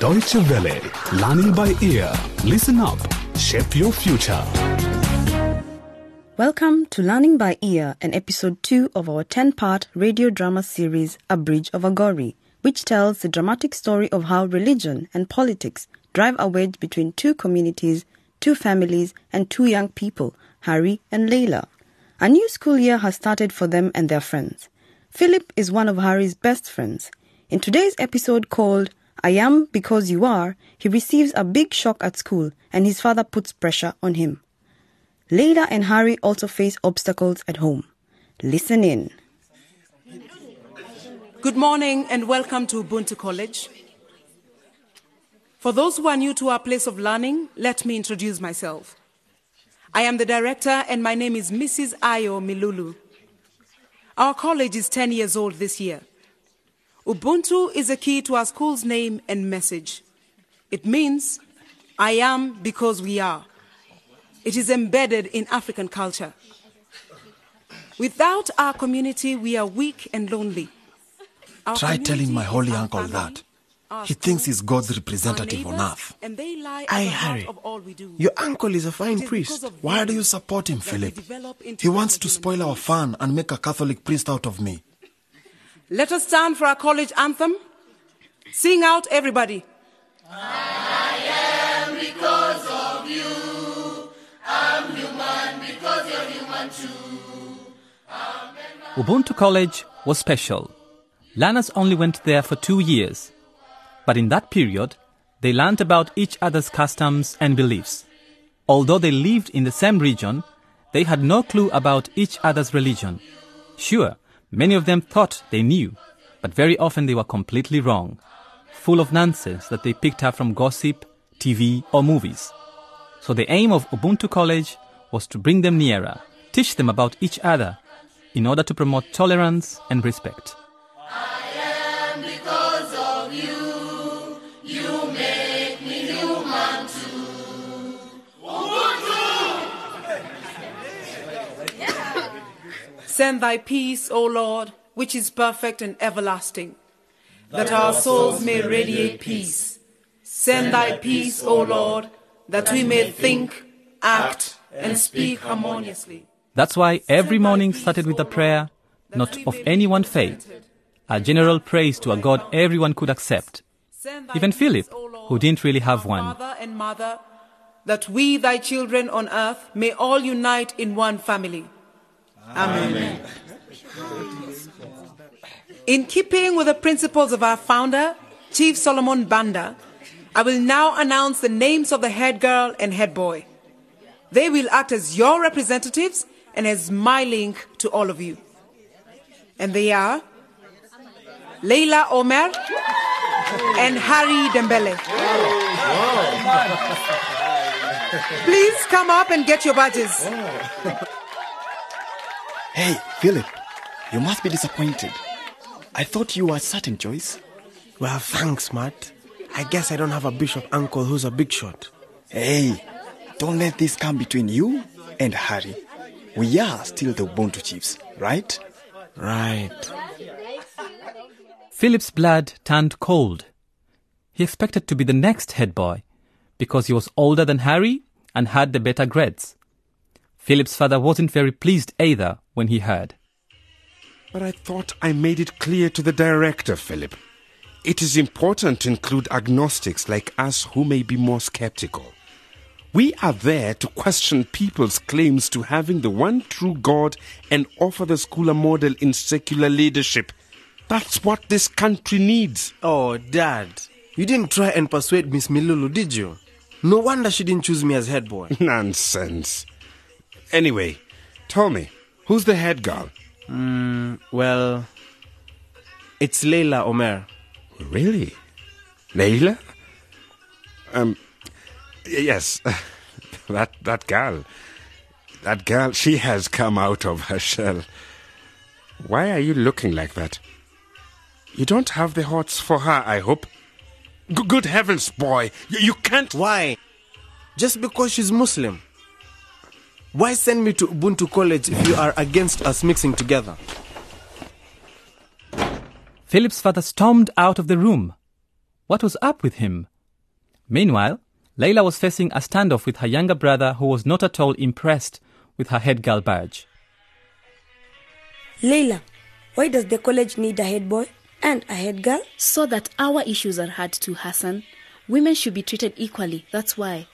Deutsche Welle, learning by ear. Listen up, shape your future. Welcome to Learning by Ear and episode 2 of our 10 part radio drama series, A Bridge over Gori, which tells the dramatic story of how religion and politics drive a wedge between two communities, two families, and two young people, Harry and Layla. A new school year has started for them and their friends. Philip is one of Harry's best friends. In today's episode called I Am Because You Are, he receives a big shock at school and his father puts pressure on him. Layla and Harry also face obstacles at home. Listen in. Good morning and welcome to Ubuntu College. For those who are new to our place of learning, let me introduce myself. I am the director and my name is Mrs. Ayo Milulu. Our college is 10 years old this year. Ubuntu is a key to our school's name and message. It means, I am because we are. It is embedded in African culture. Without our community, we are weak and lonely. Our Try telling my holy uncle family, that. our He thinks he's God's our representative on earth. and they lie at Aye, Harry. of all we do. Your uncle is a fine It is priest. Why do you support him, Philip? He wants to spoil our fun and make a Catholic priest out of me. Let us stand for our college anthem. Sing out, everybody. Ubuntu College was special. Learners only went there for two years. But in that period, they learned about each other's customs and beliefs. Although they lived in the same region, they had no clue about each other's religion. Sure, many of them thought they knew, but very often they were completely wrong, full of nonsense that they picked up from gossip, TV, or movies. So the aim of Ubuntu College was to bring them nearer, teach them about each other, in order to promote tolerance and respect. Send thy peace, O Lord, which is perfect and everlasting, that our souls may radiate peace. Send thy peace, O Lord, that we may think, act, and speak harmoniously. That's why every morning started with a prayer, not of any one faith, a general praise to a God everyone could accept. Even Philip, who didn't really have one. Father and mother, that we, thy children on earth, may all unite in one family. Amen. In keeping with the principles of our founder, Chief Solomon Banda, I will now announce the names of the head girl and head boy. They will act as your representatives and as my link to all of you. And they are Layla Omer and Harry Dembele. Please come up and get your badges. Hey, Philip, you must be disappointed. I thought you were certain, Joyce. Well, thanks, Matt. I guess I don't have a bishop uncle who's a big shot. Hey, don't let this come between you and Harry. We are still the Ubuntu Chiefs, right? Right. Philip's blood turned cold. He expected to be the next head boy because he was older than Harry and had the better grades. Philip's father wasn't very pleased either when he heard. But I thought I made it clear to the director, Philip. It is important to include agnostics like us who may be more skeptical. We are there to question people's claims to having the one true God and offer the school a model in secular leadership. That's what this country needs. Oh, Dad. You didn't try and persuade Miss Milulu, did you? No wonder she didn't choose me as head boy. Nonsense. Anyway, tell me, who's the head girl? Well, it's Layla Omer. Really? Layla? Um, yes, that, that girl. That girl, she has come out of her shell. Why are you looking like that? You don't have the hearts for her, I hope. G- good heavens, boy. You, you can't. Why? Just because she's Muslim. Why send me to Ubuntu College if you are against us mixing together? Philip's father stormed out of the room. What was up with him? Meanwhile, Layla was facing a standoff with her younger brother who was not at all impressed with her head girl badge. Layla, why does the college need a head boy and a head girl? So that our issues are heard to, Hassan. Women should be treated equally, that's why.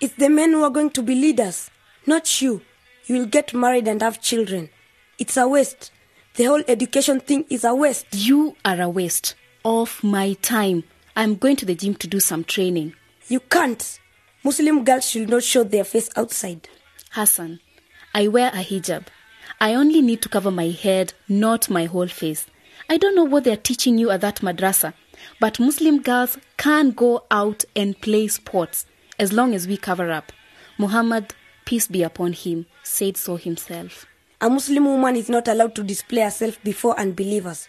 It's the men who are going to be leaders, not you. You will get married and have children. It's a waste. The whole education thing is a waste. You are a waste of my time. I'm going to the gym to do some training. You can't. Muslim girls should not show their face outside. Hassan, I wear a hijab. I only need to cover my head, not my whole face. I don't know what they're teaching you at that madrasa, but Muslim girls can go out and play sports as long as we cover up. Muhammad, peace be upon him, said so himself. A Muslim woman is not allowed to display herself before unbelievers.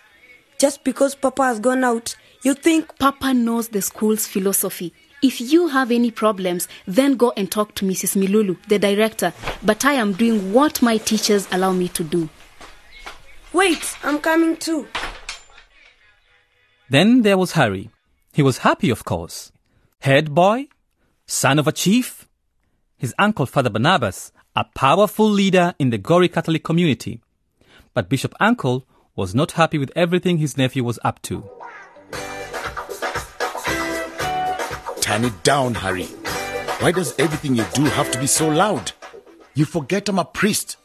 Just because Papa has gone out, you think Papa knows the school's philosophy. If you have any problems, then go and talk to Mrs. Milulu, the director. But I am doing what my teachers allow me to do. Wait, I'm coming too. Then there was Harry. He was happy, of course. Head boy, son of a chief. His uncle, Father Barnabas, a powerful leader in the Gori Catholic community. But Bishop Uncle was not happy with everything his nephew was up to. Turn it down, Harry. Why does everything you do have to be so loud? You forget I'm a priest.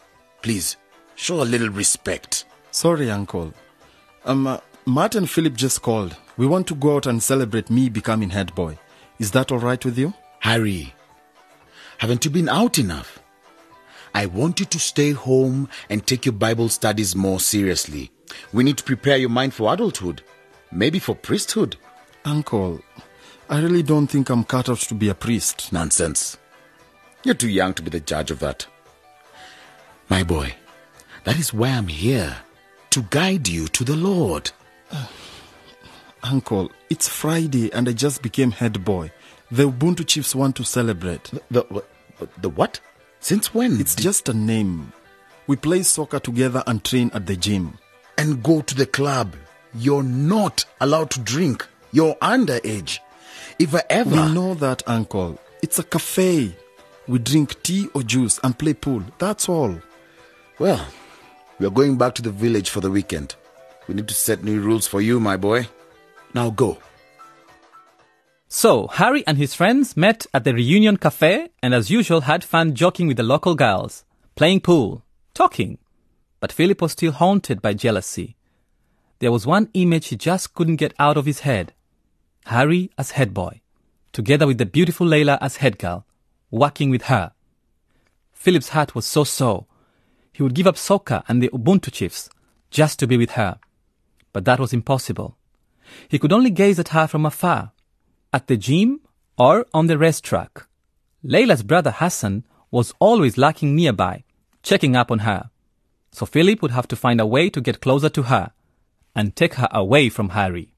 Please, show a little respect. Sorry, Uncle. Um, uh, Matt and Philip just called. We want to go out and celebrate me becoming head boy. Is that all right with you? Harry, haven't you been out enough? I want you to stay home and take your Bible studies more seriously. We need to prepare your mind for adulthood, maybe for priesthood. Uncle, I really don't think I'm cut out to be a priest. Nonsense. You're too young to be the judge of that. My boy, that is why I'm here to guide you to the Lord. Uh, Uncle, it's Friday and I just became head boy. The Ubuntu Chiefs want to celebrate. The, the, the what? Since when? It's just a name. We play soccer together and train at the gym. And go to the club. You're not allowed to drink. You're underage. If I ever. We know that, Uncle. It's a cafe. We drink tea or juice and play pool. That's all. Well, we're going back to the village for the weekend. We need to set new rules for you, my boy. Now go. So, Harry and his friends met at the reunion cafe and as usual had fun joking with the local girls, playing pool, talking. But Philip was still haunted by jealousy. There was one image he just couldn't get out of his head. Harry as head boy, together with the beautiful Layla as head girl, working with her. Philip's heart was so sore. He would give up soccer and the Ubuntu Chiefs just to be with her. But that was impossible. He could only gaze at her from afar, at the gym or on the racetrack. Layla's brother Hassan was always lurking nearby, checking up on her. So Philip would have to find a way to get closer to her and take her away from Harry.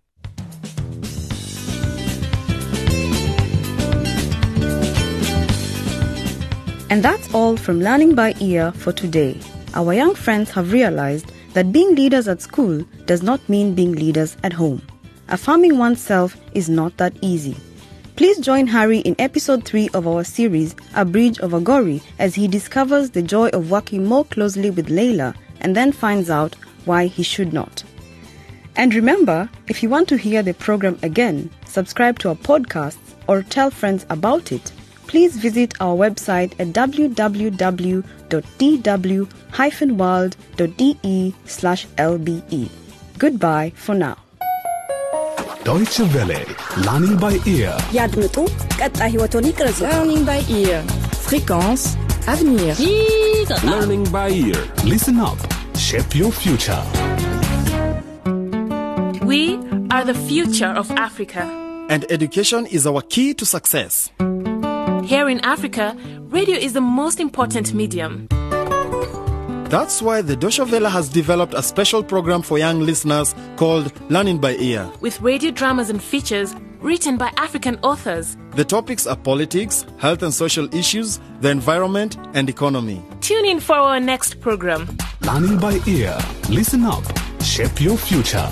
And that's all from Learning by Ear for today. Our young friends have realized that being leaders at school does not mean being leaders at home. Affirming oneself is not that easy. Please join Harry in episode 3 of our series, A Bridge Over Gori, as he discovers the joy of working more closely with Layla and then finds out why he should not. And remember, if you want to hear the program again, subscribe to our podcast, or tell friends about it, please visit our website at www.dw-world.de slash lbe. Goodbye for now. Deutsche Welle. Learning by ear. ያድምጡ፣ ቀጣይ ህይወቶን ይቅረጹ። Learning by ear. Fréquence avenir. Learning by ear. Listen up. Shape your future. We are the future of Africa. And education is our key to success. Here in Africa, radio is the most important medium. That's why the Deutsche Welle has developed a special program for young listeners called Learning by Ear. With radio dramas and features written by African authors. The topics are politics, health and social issues, the environment, and economy. Tune in for our next program. Learning by ear. Listen up. Shape your future.